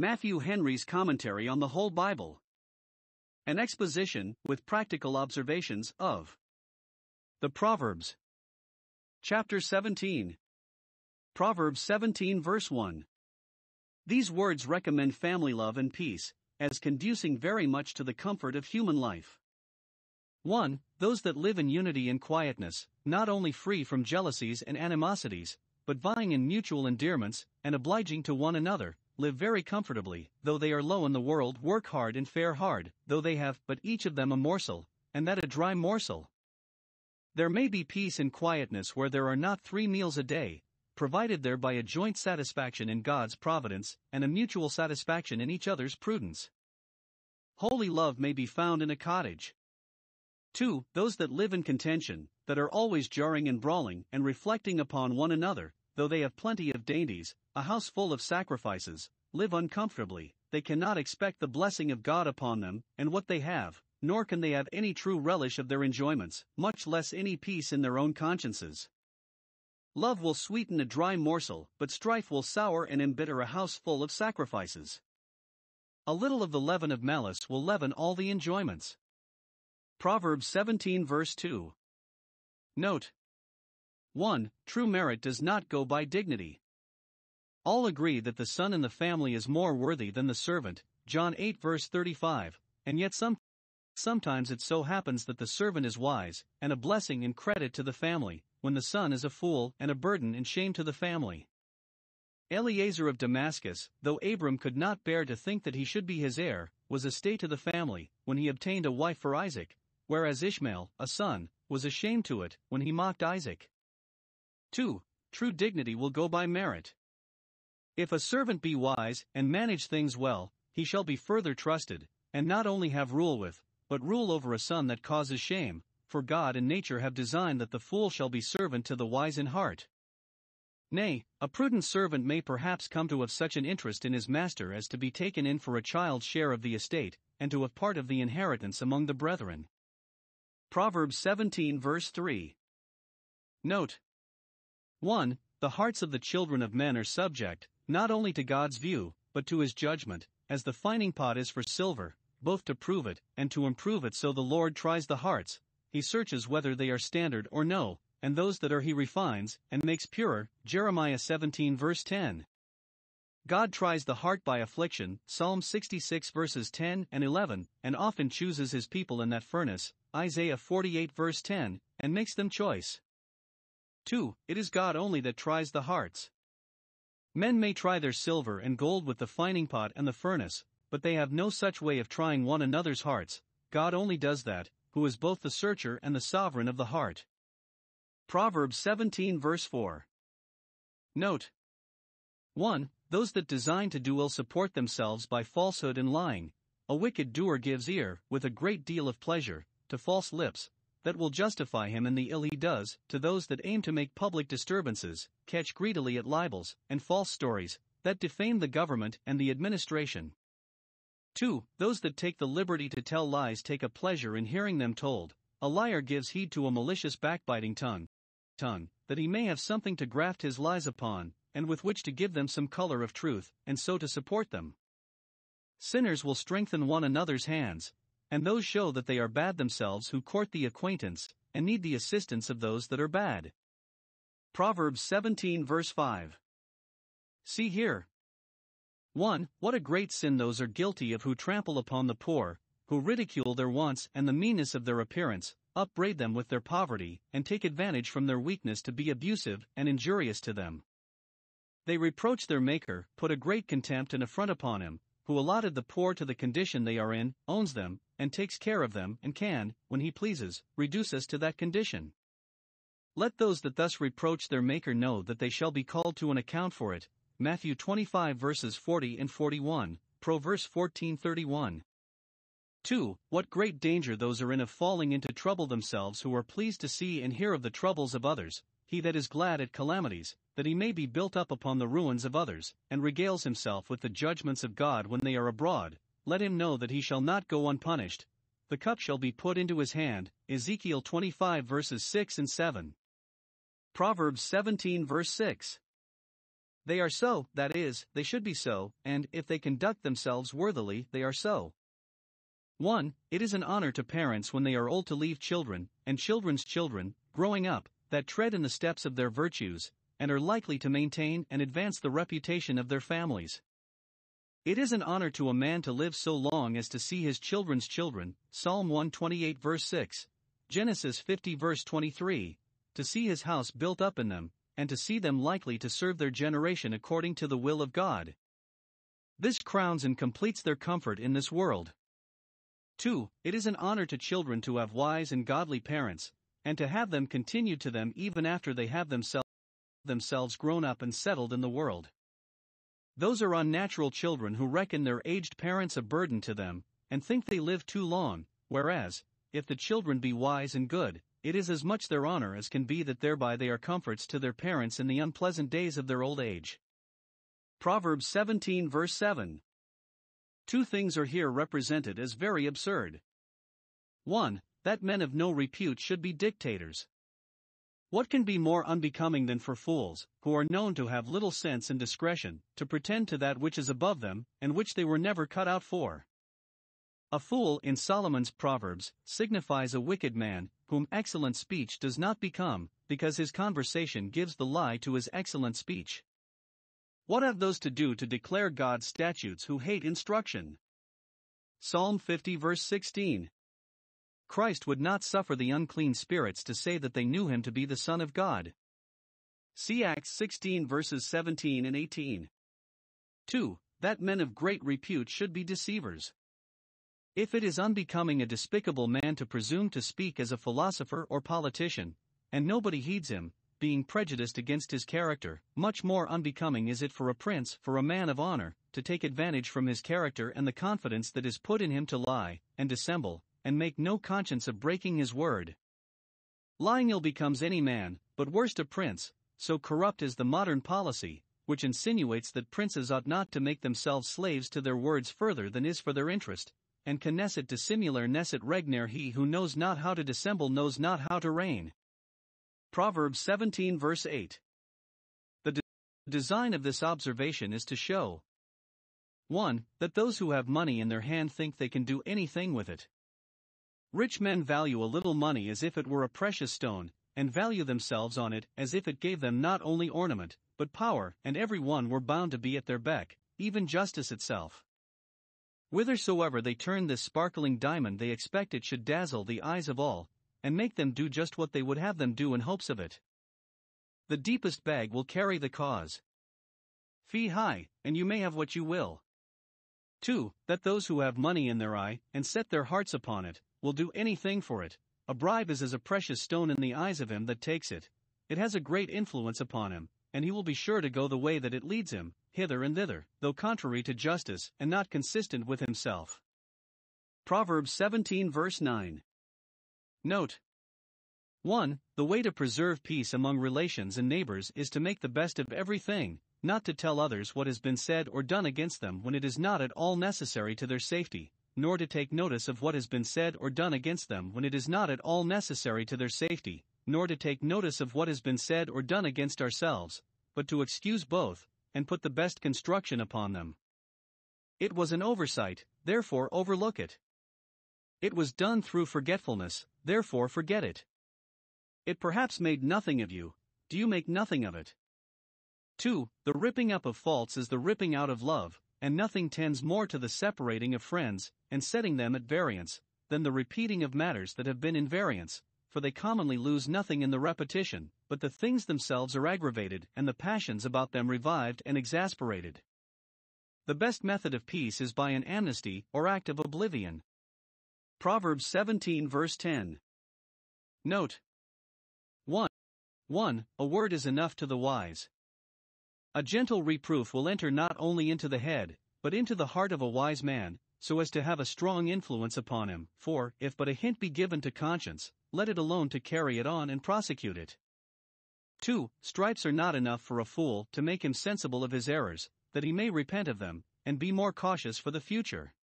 Matthew Henry's Commentary on the Whole Bible. An exposition, with practical observations, of the Proverbs. Chapter 17. Proverbs 17 verse 1. These words recommend family love and peace, as conducing very much to the comfort of human life. 1. Those that live in unity and quietness, not only free from jealousies and animosities, but vying in mutual endearments, and obliging to one another, live very comfortably, though they are low in the world, work hard and fare hard, though they have but each of them a morsel, and that a dry morsel. There may be peace and quietness where there are not three meals a day, provided there by a joint satisfaction in God's providence and a mutual satisfaction in each other's prudence. Holy love may be found in a cottage. 2. Those that live in contention, that are always jarring and brawling and reflecting upon one another, though they have plenty of dainties, a house full of sacrifices, live uncomfortably, they cannot expect the blessing of God upon them and what they have, nor can they have any true relish of their enjoyments, much less any peace in their own consciences. Love will sweeten a dry morsel, but strife will sour and embitter a house full of sacrifices. A little of the leaven of malice will leaven all the enjoyments. Proverbs 17 verse 2. Note 1. True merit does not go by dignity. All agree that the son in the family is more worthy than the servant, John 8 verse 35, and yet some sometimes it so happens that the servant is wise, and a blessing and credit to the family, when the son is a fool and a burden and shame to the family. Eliezer of Damascus, though Abram could not bear to think that he should be his heir, was a stay to the family, when he obtained a wife for Isaac, whereas Ishmael, a son, was ashamed to it, when he mocked Isaac. 2. True dignity will go by merit. If a servant be wise, and manage things well, he shall be further trusted, and not only have rule with, but rule over a son that causes shame, for God and nature have designed that the fool shall be servant to the wise in heart. Nay, a prudent servant may perhaps come to have such an interest in his master as to be taken in for a child's share of the estate, and to have part of the inheritance among the brethren. Proverbs 17 verse 3. Note 1. The hearts of the children of men are subject, not only to God's view, but to his judgment, as the fining pot is for silver, both to prove it and to improve it. So the Lord tries the hearts, he searches whether they are standard or no, and those that are he refines, and makes purer. Jeremiah 17 verse 10. God tries the heart by affliction, Psalm 66 verses 10 and 11, and often chooses his people in that furnace, Isaiah 48 verse 10, and makes them choice. 2. It is God only that tries the hearts. Men may try their silver and gold with the fining pot and the furnace, but they have no such way of trying one another's hearts, God only does that, who is both the searcher and the sovereign of the heart. Proverbs 17 verse 4. Note 1. Those that design to do ill support themselves by falsehood and lying. A wicked doer gives ear, with a great deal of pleasure, to false lips, that will justify him in the ill he does, to those that aim to make public disturbances, catch greedily at libels, and false stories, that defame the government and the administration. 2. Those that take the liberty to tell lies take a pleasure in hearing them told. A liar gives heed to a malicious backbiting tongue, tongue, that he may have something to graft his lies upon, and with which to give them some color of truth, and so to support them. Sinners will strengthen one another's hands, and those show that they are bad themselves who court the acquaintance, and need the assistance of those that are bad. Proverbs 17 verse 5. See here. 1. What a great sin those are guilty of who trample upon the poor, who ridicule their wants and the meanness of their appearance, upbraid them with their poverty, and take advantage from their weakness to be abusive and injurious to them. They reproach their Maker, put a great contempt and affront upon him, who allotted the poor to the condition they are in, owns them, and takes care of them, and can, when he pleases, reduce us to that condition. Let those that thus reproach their Maker know that they shall be called to an account for it. Matthew 25 verses 40 and 41, Pro verse 1431. 2. What great danger those are in of falling into trouble themselves who are pleased to see and hear of the troubles of others, he that is glad at calamities, that he may be built up upon the ruins of others, and regales himself with the judgments of God when they are abroad, let him know that he shall not go unpunished. The cup shall be put into his hand. Ezekiel 25 verses 6 and 7. Proverbs 17 verse 6. They are so, that is, they should be so, and, if they conduct themselves worthily, they are so. 1. It is an honor to parents when they are old to leave children, and children's children, growing up, that tread in the steps of their virtues, and are likely to maintain and advance the reputation of their families. It is an honor to a man to live so long as to see his children's children, Psalm 128 verse 6, Genesis 50 verse 23, to see his house built up in them, and to see them likely to serve their generation according to the will of God. This crowns and completes their comfort in this world. 2. It is an honor to children to have wise and godly parents, and to have them continue to them even after they have themselves, themselves grown up and settled in the world. Those are unnatural children who reckon their aged parents a burden to them, and think they live too long, whereas, if the children be wise and good, it is as much their honor as can be that thereby they are comforts to their parents in the unpleasant days of their old age. Proverbs 17 verse 7 Two things are here represented as very absurd. 1. That men of no repute should be dictators. What can be more unbecoming than for fools, who are known to have little sense and discretion, to pretend to that which is above them, and which they were never cut out for? A fool, in Solomon's Proverbs, signifies a wicked man, whom excellent speech does not become, because his conversation gives the lie to his excellent speech. What have those to do to declare God's statutes who hate instruction? Psalm 50 verse 16. Christ would not suffer the unclean spirits to say that they knew him to be the Son of God. See Acts 16 verses 17 and 18. 2. That men of great repute should be deceivers. If it is unbecoming a despicable man to presume to speak as a philosopher or politician, and nobody heeds him, being prejudiced against his character, much more unbecoming is it for a prince, for a man of honor, to take advantage from his character and the confidence that is put in him to lie, and dissemble, and make no conscience of breaking his word. Lying ill becomes any man, but worst a prince, so corrupt is the modern policy, which insinuates that princes ought not to make themselves slaves to their words further than is for their interest, and can nescit dissimulare nescit regnare he who knows not how to dissemble knows not how to reign. Proverbs 17 verse 8. The de- design of this observation is to show 1. That those who have money in their hand think they can do anything with it. Rich men value a little money as if it were a precious stone, and value themselves on it as if it gave them not only ornament, but power, and every one were bound to be at their beck, even justice itself. Whithersoever they turn this sparkling diamond, they expect it should dazzle the eyes of all, and make them do just what they would have them do in hopes of it. The deepest bag will carry the cause. Fee high, and you may have what you will. 2. That those who have money in their eye, and set their hearts upon it, will do anything for it. A bribe is as a precious stone in the eyes of him that takes it. It has a great influence upon him, and he will be sure to go the way that it leads him, hither and thither, though contrary to justice, and not consistent with himself. Proverbs 17 verse 9. Note 1. The way to preserve peace among relations and neighbors is to make the best of everything, not to tell others what has been said or done against them when it is not at all necessary to their safety, nor to take notice of what has been said or done against them when it is not at all necessary to their safety, nor to take notice of what has been said or done against ourselves, but to excuse both, and put the best construction upon them. It was an oversight, therefore overlook it. It was done through forgetfulness, therefore forget it. It perhaps made nothing of you, do you make nothing of it? 2. The ripping up of faults is the ripping out of love, and nothing tends more to the separating of friends, and setting them at variance, than the repeating of matters that have been in variance, for they commonly lose nothing in the repetition, but the things themselves are aggravated, and the passions about them revived and exasperated. The best method of peace is by an amnesty or act of oblivion. Proverbs 17 verse 10. Note 1. 1. A word is enough to the wise. A gentle reproof will enter not only into the head, but into the heart of a wise man, so as to have a strong influence upon him, for, if but a hint be given to conscience, let it alone to carry it on and prosecute it. 2. Stripes are not enough for a fool to make him sensible of his errors, that he may repent of them, and be more cautious for the future.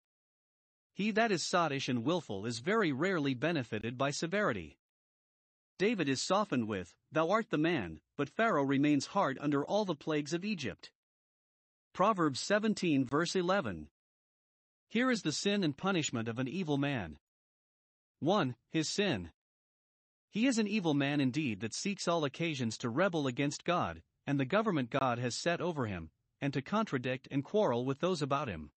He that is sottish and wilful is very rarely benefited by severity. David is softened with, Thou art the man, but Pharaoh remains hard under all the plagues of Egypt. Proverbs 17 verse 11. Here is the sin and punishment of an evil man. 1. His sin. He is an evil man indeed that seeks all occasions to rebel against God, and the government God has set over him, and to contradict and quarrel with those about him.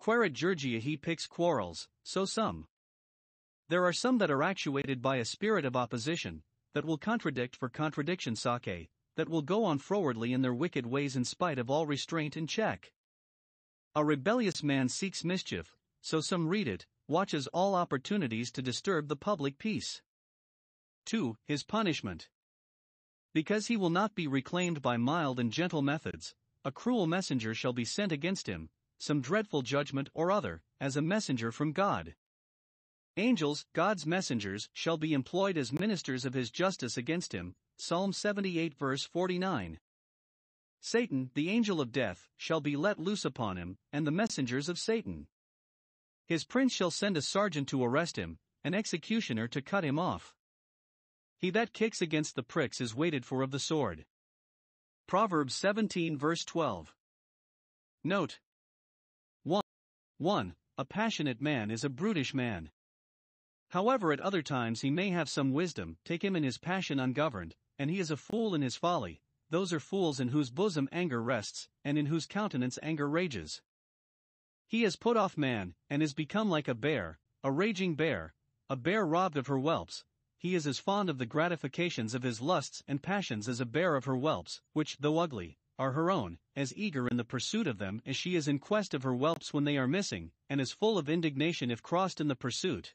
Quaerit jurgia he picks quarrels, so some. There are some that are actuated by a spirit of opposition, that will contradict for contradiction sake, that will go on frowardly in their wicked ways in spite of all restraint and check. A rebellious man seeks mischief, so some read it, watches all opportunities to disturb the public peace. 2. His punishment. Because he will not be reclaimed by mild and gentle methods, a cruel messenger shall be sent against him, some dreadful judgment or other, as a messenger from God. Angels, God's messengers, shall be employed as ministers of his justice against him. Psalm 78 verse 49. Satan, the angel of death, shall be let loose upon him, and the messengers of Satan. His prince shall send a sergeant to arrest him, an executioner to cut him off. He that kicks against the pricks is waited for of the sword. Proverbs 17 verse 12. Note 1. 1. A passionate man is a brutish man. However, at other times he may have some wisdom, take him in his passion ungoverned, and he is a fool in his folly, those are fools in whose bosom anger rests, and in whose countenance anger rages. He has put off man, and is become like a bear, a raging bear, a bear robbed of her whelps. He is as fond of the gratifications of his lusts and passions as a bear of her whelps, which, though ugly, are her own, as eager in the pursuit of them as she is in quest of her whelps when they are missing, and as full of indignation if crossed in the pursuit.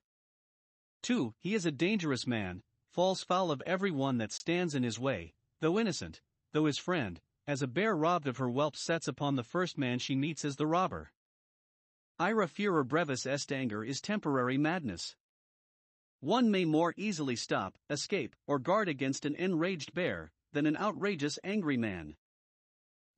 2. He is a dangerous man, falls foul of every one that stands in his way, though innocent, though his friend, as a bear robbed of her whelp sets upon the first man she meets as the robber. Ira furor brevis est anger is temporary madness. One may more easily stop, escape, or guard against an enraged bear than an outrageous angry man.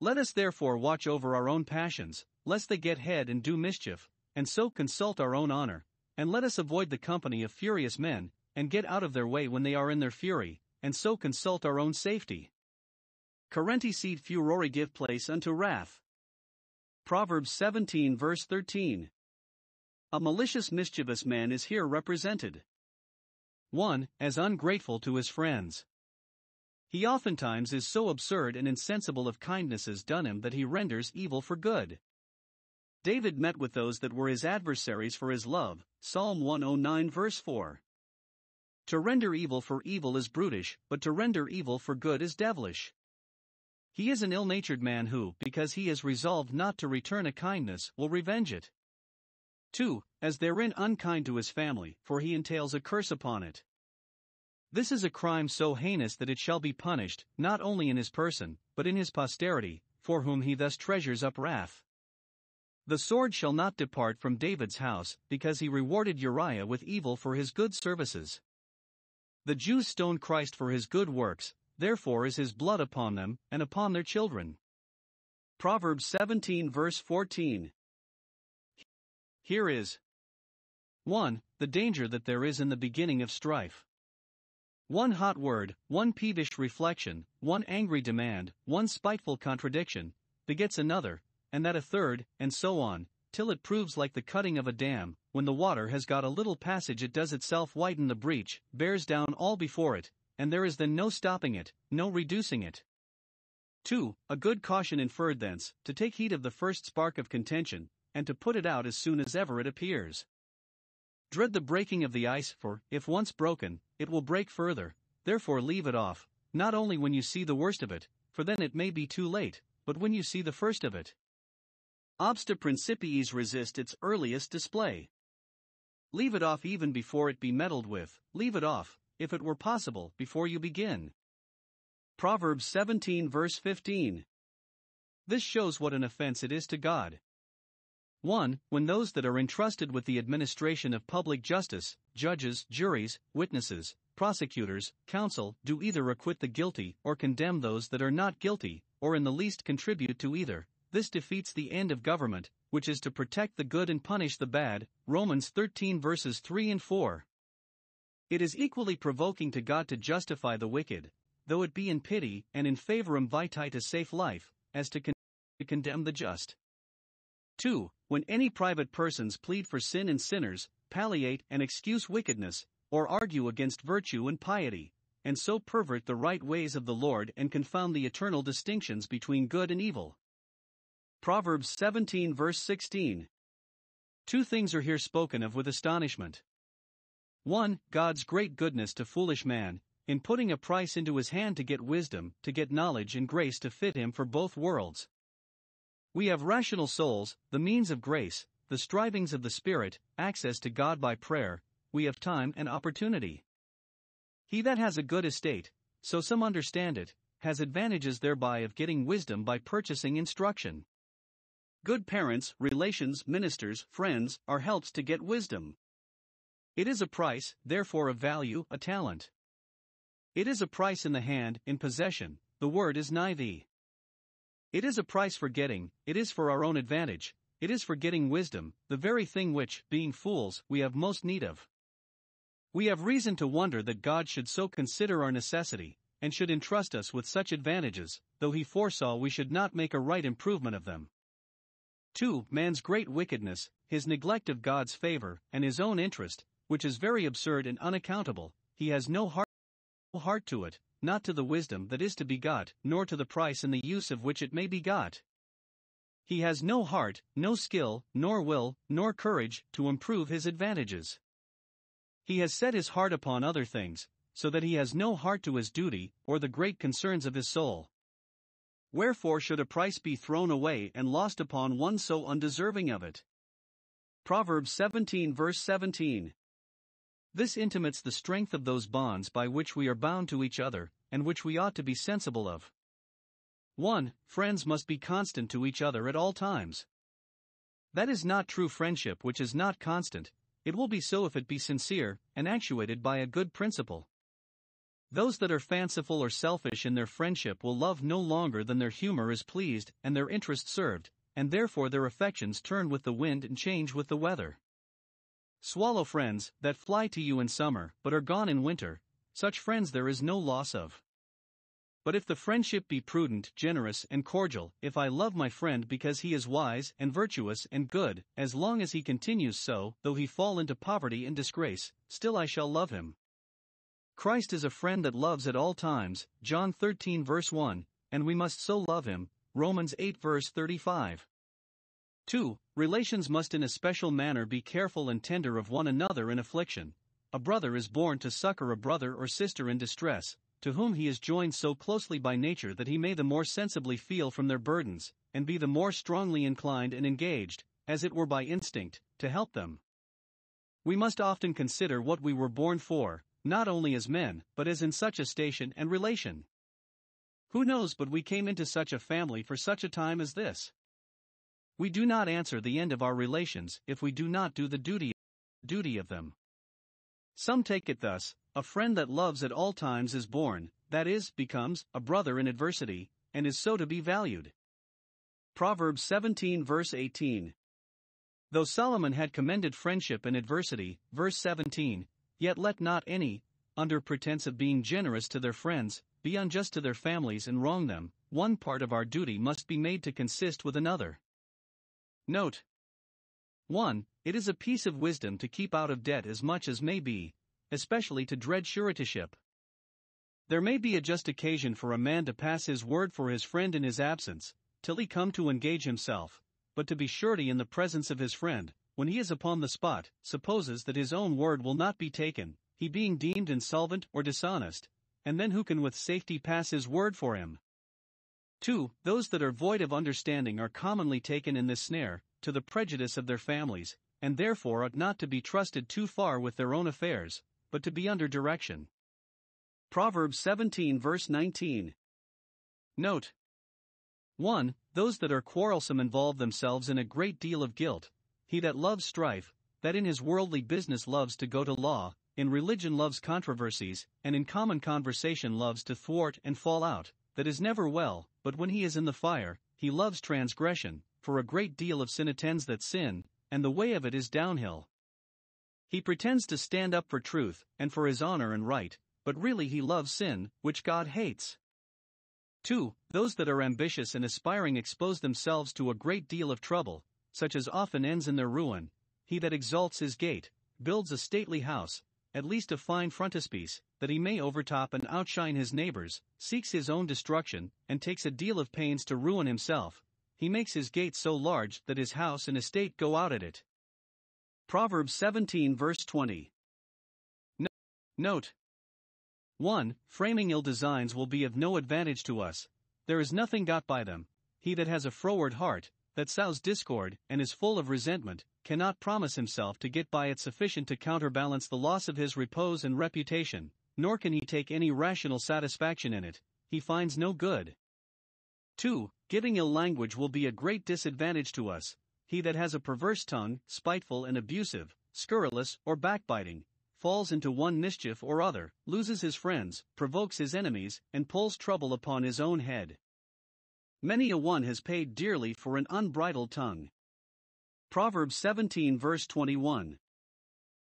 Let us therefore watch over our own passions, lest they get head and do mischief, and so consult our own honor, and let us avoid the company of furious men, and get out of their way when they are in their fury, and so consult our own safety. Currenti cede furori give place unto wrath. Proverbs 17 verse 13. A malicious mischievous man is here represented. 1. As ungrateful to his friends. He oftentimes is so absurd and insensible of kindnesses done him that he renders evil for good. David met with those that were his adversaries for his love, Psalm 109 verse 4. To render evil for evil is brutish, but to render evil for good is devilish. He is an ill natured man who, because he is resolved not to return a kindness, will revenge it. 2. As therein unkind to his family, for he entails a curse upon it. This is a crime so heinous that it shall be punished, not only in his person, but in his posterity, for whom he thus treasures up wrath. The sword shall not depart from David's house, because he rewarded Uriah with evil for his good services. The Jews stoned Christ for his good works, therefore is his blood upon them, and upon their children. Proverbs 17 verse 14. Here is 1. The danger that there is in the beginning of strife. One hot word, one peevish reflection, one angry demand, one spiteful contradiction, begets another, and that a third, and so on, till it proves like the cutting of a dam, when the water has got a little passage it does itself widen the breach, bears down all before it, and there is then no stopping it, no reducing it. 2. A good caution inferred thence, to take heed of the first spark of contention, and to put it out as soon as ever it appears. Dread the breaking of the ice, for, if once broken, it will break further, therefore leave it off, not only when you see the worst of it, for then it may be too late, but when you see the first of it. Obsta principiis resist its earliest display. Leave it off even before it be meddled with, leave it off, if it were possible, before you begin. Proverbs 17 verse 15. This shows what an offense it is to God. 1. When those that are entrusted with the administration of public justice, judges, juries, witnesses, prosecutors, counsel, do either acquit the guilty or condemn those that are not guilty, or in the least contribute to either, this defeats the end of government, which is to protect the good and punish the bad. Romans 13 verses 3 and 4. It is equally provoking to God to justify the wicked, though it be in pity and in favorem vitae to safe life, as to to condemn the just. 2. When any private persons plead for sin and sinners, palliate and excuse wickedness, or argue against virtue and piety, and so pervert the right ways of the Lord and confound the eternal distinctions between good and evil. Proverbs 17 verse 16. Two things are here spoken of with astonishment. 1. God's great goodness to foolish man, in putting a price into his hand to get wisdom, to get knowledge and grace to fit him for both worlds. We have rational souls, the means of grace, the strivings of the Spirit, access to God by prayer, we have time and opportunity. He that has a good estate, so some understand it, has advantages thereby of getting wisdom by purchasing instruction. Good parents, relations, ministers, friends, are helps to get wisdom. It is a price, therefore of value, a talent. It is a price in the hand, in possession, the word is nigh thee. It is a price for getting, it is for our own advantage, it is for getting wisdom, the very thing which, being fools, we have most need of. We have reason to wonder that God should so consider our necessity, and should entrust us with such advantages, though he foresaw we should not make a right improvement of them. 2. Man's great wickedness, his neglect of God's favor, and his own interest, which is very absurd and unaccountable, he has no heart, no heart to it, not to the wisdom that is to be got, nor to the price and the use of which it may be got. He has no heart, no skill, nor will, nor courage, to improve his advantages. He has set his heart upon other things, so that he has no heart to his duty, or the great concerns of his soul. Wherefore should a price be thrown away and lost upon one so undeserving of it? Proverbs 17 verse 17. This intimates the strength of those bonds by which we are bound to each other, and which we ought to be sensible of. 1. Friends must be constant to each other at all times. That is not true friendship which is not constant, it will be so if it be sincere, and actuated by a good principle. Those that are fanciful or selfish in their friendship will love no longer than their humor is pleased and their interest served, and therefore their affections turn with the wind and change with the weather. Swallow friends that fly to you in summer but are gone in winter, such friends there is no loss of. But if the friendship be prudent, generous, and cordial, if I love my friend because he is wise, and virtuous, and good, as long as he continues so, though he fall into poverty and disgrace, still I shall love him. Christ is a friend that loves at all times, John 13 verse 1, and we must so love him, Romans 8 verse 35. 2. Relations must in a special manner be careful and tender of one another in affliction. A brother is born to succor a brother or sister in distress, to whom he is joined so closely by nature that he may the more sensibly feel from their burdens, and be the more strongly inclined and engaged, as it were by instinct, to help them. We must often consider what we were born for, not only as men, but as in such a station and relation. Who knows but we came into such a family for such a time as this? We do not answer the end of our relations if we do not do the duty, duty of them. Some take it thus a friend that loves at all times is born, that is, becomes, a brother in adversity, and is so to be valued. Proverbs 17 verse 18. Though Solomon had commended friendship in adversity, verse 17, yet let not any, under pretense of being generous to their friends, be unjust to their families and wrong them, one part of our duty must be made to consist with another. Note 1. It is a piece of wisdom to keep out of debt as much as may be, especially to dread suretyship. There may be a just occasion for a man to pass his word for his friend in his absence, till he come to engage himself, but to be surety in the presence of his friend, when he is upon the spot, supposes that his own word will not be taken, he being deemed insolvent or dishonest, and then who can with safety pass his word for him? 2. Those that are void of understanding are commonly taken in this snare, to the prejudice of their families, and therefore ought not to be trusted too far with their own affairs, but to be under direction. Proverbs 17 verse 19. Note 1. Those that are quarrelsome involve themselves in a great deal of guilt. He that loves strife, that in his worldly business loves to go to law, in religion loves controversies, and in common conversation loves to thwart and fall out, that is never well, but when he is in the fire, he loves transgression, for a great deal of sin attends that sin, and the way of it is downhill. He pretends to stand up for truth and for his honor and right, but really he loves sin, which God hates. 2. Those that are ambitious and aspiring expose themselves to a great deal of trouble, such as often ends in their ruin. He that exalts his gate, builds a stately house, at least a fine frontispiece, that he may overtop and outshine his neighbors, seeks his own destruction, and takes a deal of pains to ruin himself. He makes his gate so large that his house and estate go out at it. Proverbs 17 verse 20. No- Note 1. Framing ill designs will be of no advantage to us. There is nothing got by them. He that has a froward heart, that sows discord, and is full of resentment, cannot promise himself to get by it sufficient to counterbalance the loss of his repose and reputation, nor can he take any rational satisfaction in it, he finds no good. 2. Giving ill language will be a great disadvantage to us. He that has a perverse tongue, spiteful and abusive, scurrilous or backbiting, falls into one mischief or other, loses his friends, provokes his enemies, and pulls trouble upon his own head. Many a one has paid dearly for an unbridled tongue. Proverbs 17 verse 21.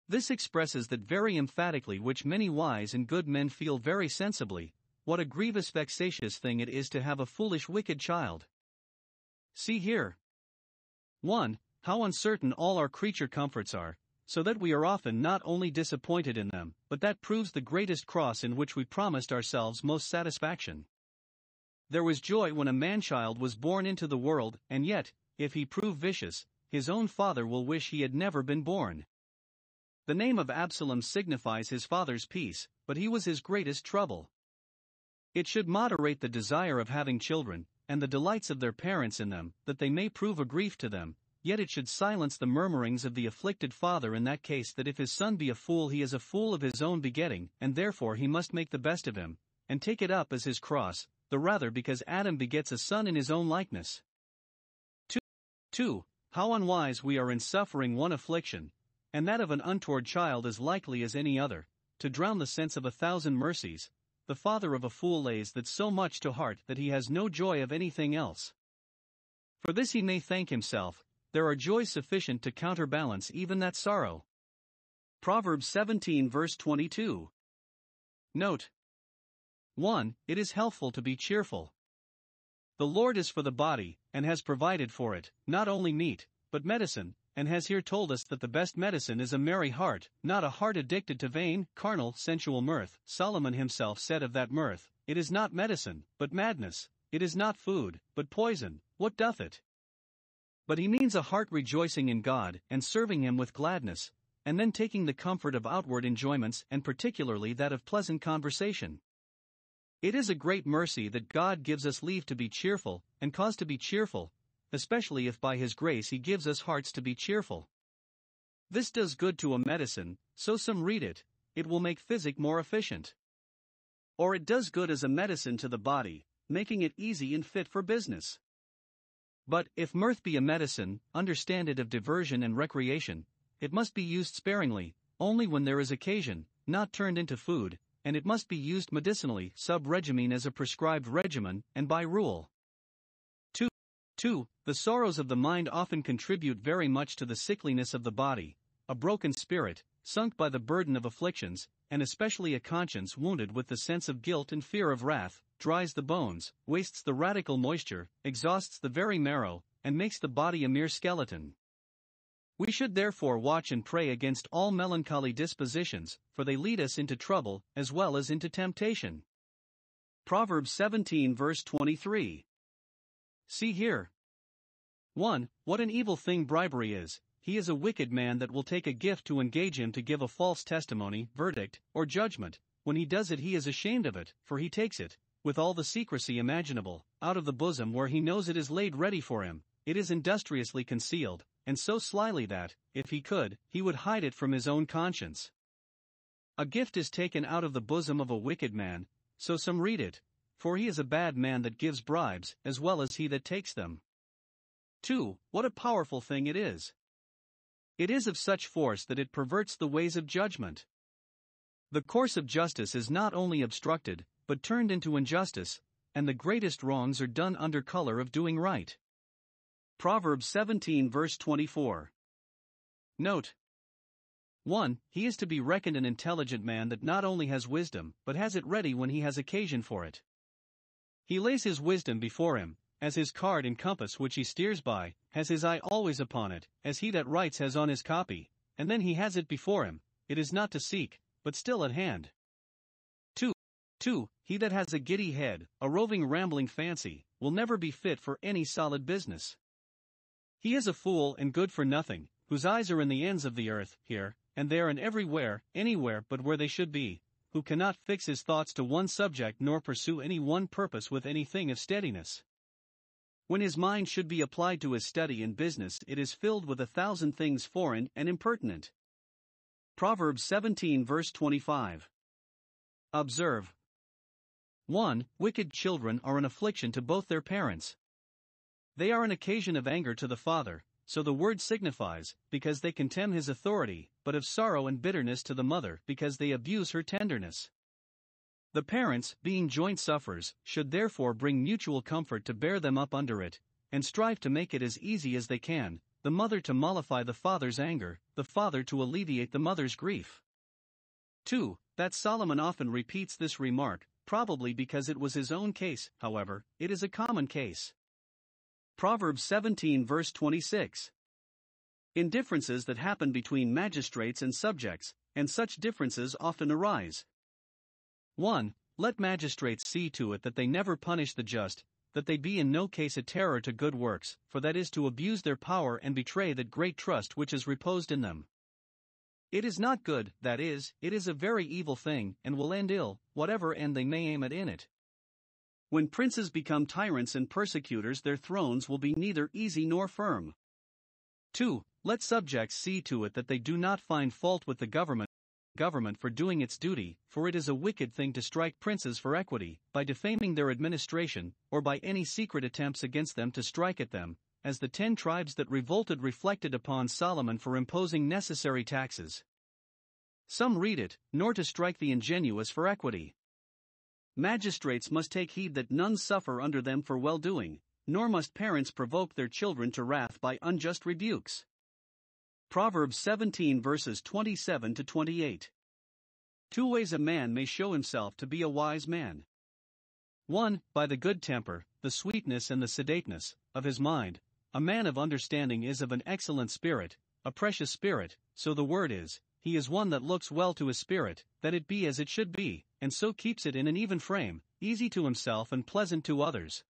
This expresses that very emphatically which many wise and good men feel very sensibly, what a grievous vexatious thing it is to have a foolish wicked child. See here. 1. How uncertain all our creature comforts are, so that we are often not only disappointed in them, but that proves the greatest cross in which we promised ourselves most satisfaction. There was joy when a man child was born into the world, and yet, if he prove vicious, his own father will wish he had never been born. The name of Absalom signifies his father's peace, but he was his greatest trouble. It should moderate the desire of having children, and the delights of their parents in them, that they may prove a grief to them, Yet it should silence the murmurings of the afflicted father in that case that if his son be a fool, he is a fool of his own begetting, and therefore he must make the best of him, and take it up as his cross, the rather because Adam begets a son in his own likeness. 2. 2. How unwise we are in suffering one affliction, and that of an untoward child as likely as any other, to drown the sense of a thousand mercies. The father of a fool lays that so much to heart that he has no joy of anything else. For this he may thank himself, there are joys sufficient to counterbalance even that sorrow. Proverbs 17 verse 22. Note 1. It is healthful to be cheerful. The Lord is for the body, and has provided for it, not only meat, but medicine, and has here told us that the best medicine is a merry heart, not a heart addicted to vain, carnal, sensual mirth. Solomon himself said of that mirth, It is not medicine, but madness, it is not food, but poison, what doth it? But he means a heart rejoicing in God and serving Him with gladness, and then taking the comfort of outward enjoyments and particularly that of pleasant conversation. It is a great mercy that God gives us leave to be cheerful, and cause to be cheerful, especially if by His grace He gives us hearts to be cheerful. This does good to a medicine, so some read it, it will make physic more efficient. Or it does good as a medicine to the body, making it easy and fit for business. But, if mirth be a medicine, understand it of diversion and recreation, it must be used sparingly, only when there is occasion, not turned into food, and it must be used medicinally, sub regimen as a prescribed regimen, and by rule. 2. 2. The sorrows of the mind often contribute very much to the sickliness of the body. A broken spirit, sunk by the burden of afflictions, and especially a conscience wounded with the sense of guilt and fear of wrath, dries the bones, wastes the radical moisture, exhausts the very marrow, and makes the body a mere skeleton. We should therefore watch and pray against all melancholy dispositions, for they lead us into trouble as well as into temptation. Proverbs 17 verse 23. See here. 1. What an evil thing bribery is, he is a wicked man that will take a gift to engage him to give a false testimony, verdict, or judgment. When he does it, he is ashamed of it, for he takes it, with all the secrecy imaginable, out of the bosom where he knows it is laid ready for him. It is industriously concealed, and so slyly that, if he could, he would hide it from his own conscience. A gift is taken out of the bosom of a wicked man, so some read it, for he is a bad man that gives bribes, as well as he that takes them. 2. What a powerful thing it is! It is of such force that it perverts the ways of judgment. The course of justice is not only obstructed, but turned into injustice, and the greatest wrongs are done under color of doing right. Proverbs 17 verse 24. Note 1. He is to be reckoned an intelligent man that not only has wisdom, but has it ready when he has occasion for it. He lays his wisdom before him, as his card and compass which he steers by, has his eye always upon it, as he that writes has on his copy, and then he has it before him, it is not to seek, but still at hand. 2. 2. He that has a giddy head, a roving rambling fancy, will never be fit for any solid business. He is a fool and good for nothing, whose eyes are in the ends of the earth, here, and there and everywhere, anywhere but where they should be, who cannot fix his thoughts to one subject nor pursue any one purpose with anything of steadiness. When his mind should be applied to his study and business, it is filled with a thousand things foreign and impertinent. Proverbs 17 verse 25. Observe. 1. Wicked children are an affliction to both their parents. They are an occasion of anger to the father, so the word signifies, because they contemn his authority, but of sorrow and bitterness to the mother, because they abuse her tenderness. The parents, being joint sufferers, should therefore bring mutual comfort to bear them up under it, and strive to make it as easy as they can, the mother to mollify the father's anger, the father to alleviate the mother's grief. 2. That Solomon often repeats this remark, probably because it was his own case, however, it is a common case. Proverbs 17 verse 26. In differences that happen between magistrates and subjects, and such differences often arise. 1. Let magistrates see to it that they never punish the just, that they be in no case a terror to good works, for that is to abuse their power and betray that great trust which is reposed in them. It is not good, that is, it is a very evil thing, and will end ill, whatever end they may aim at in it. When princes become tyrants and persecutors, their thrones will be neither easy nor firm. 2. Let subjects see to it that they do not find fault with the government government for doing its duty, for it is a wicked thing to strike princes for equity, by defaming their administration, or by any secret attempts against them to strike at them, as the ten tribes that revolted reflected upon Solomon for imposing necessary taxes. Some read it, nor to strike the ingenuous for equity. Magistrates must take heed that none suffer under them for well doing, nor must parents provoke their children to wrath by unjust rebukes. Proverbs 17 verses 27 to 28. Two ways a man may show himself to be a wise man. 1. By the good temper, the sweetness and the sedateness of his mind. A man of understanding is of an excellent spirit, a precious spirit, so the word is, he is one that looks well to his spirit, that it be as it should be, and so keeps it in an even frame, easy to himself and pleasant to others.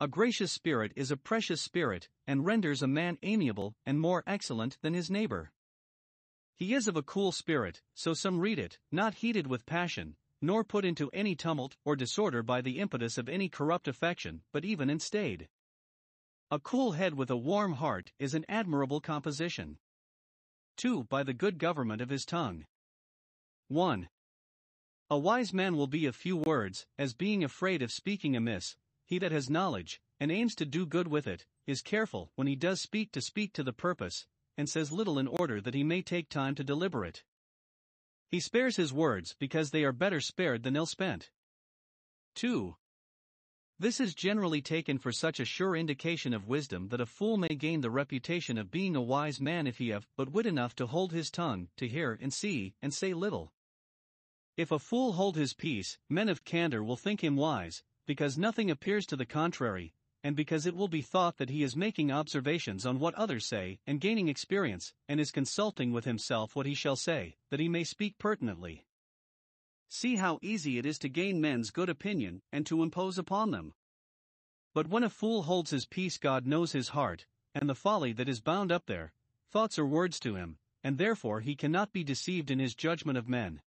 A gracious spirit is a precious spirit, and renders a man amiable and more excellent than his neighbor. He is of a cool spirit, so some read it, not heated with passion, nor put into any tumult or disorder by the impetus of any corrupt affection, but even in stayed. A cool head with a warm heart is an admirable composition. 2. By the good government of his tongue. 1. A wise man will be of few words, as being afraid of speaking amiss, he that has knowledge, and aims to do good with it, is careful when he does speak to speak to the purpose, and says little in order that he may take time to deliberate. He spares his words because they are better spared than ill spent. 2. This is generally taken for such a sure indication of wisdom that a fool may gain the reputation of being a wise man if he have but wit enough to hold his tongue, to hear and see, and say little. If a fool hold his peace, men of candor will think him wise, because nothing appears to the contrary, and because it will be thought that he is making observations on what others say, and gaining experience, and is consulting with himself what he shall say, that he may speak pertinently. See how easy it is to gain men's good opinion and to impose upon them. But when a fool holds his peace, God knows his heart, and the folly that is bound up there, thoughts are words to him, and therefore he cannot be deceived in his judgment of men.